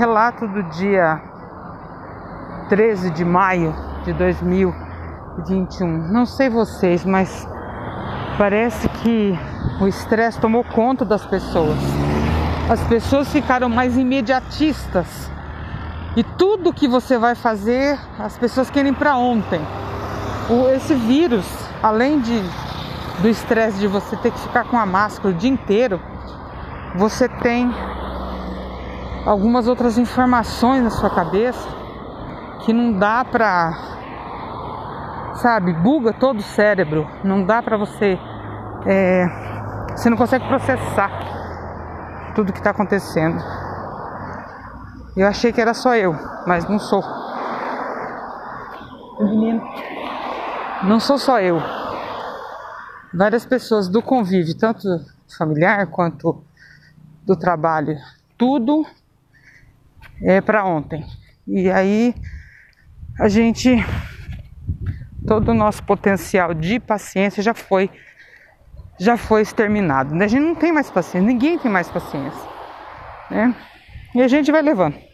relato do dia 13 de maio de 2021. Não sei vocês, mas parece que o estresse tomou conta das pessoas. As pessoas ficaram mais imediatistas. E tudo que você vai fazer, as pessoas querem para ontem. O, esse vírus, além de do estresse de você ter que ficar com a máscara o dia inteiro, você tem algumas outras informações na sua cabeça que não dá pra sabe, buga todo o cérebro, não dá pra você é, você não consegue processar tudo que está acontecendo. Eu achei que era só eu, mas não sou. Menino, não sou só eu. Várias pessoas do convívio, tanto familiar quanto do trabalho, tudo é para ontem. E aí a gente todo o nosso potencial de paciência já foi já foi exterminado. A gente não tem mais paciência, ninguém tem mais paciência, né? E a gente vai levando.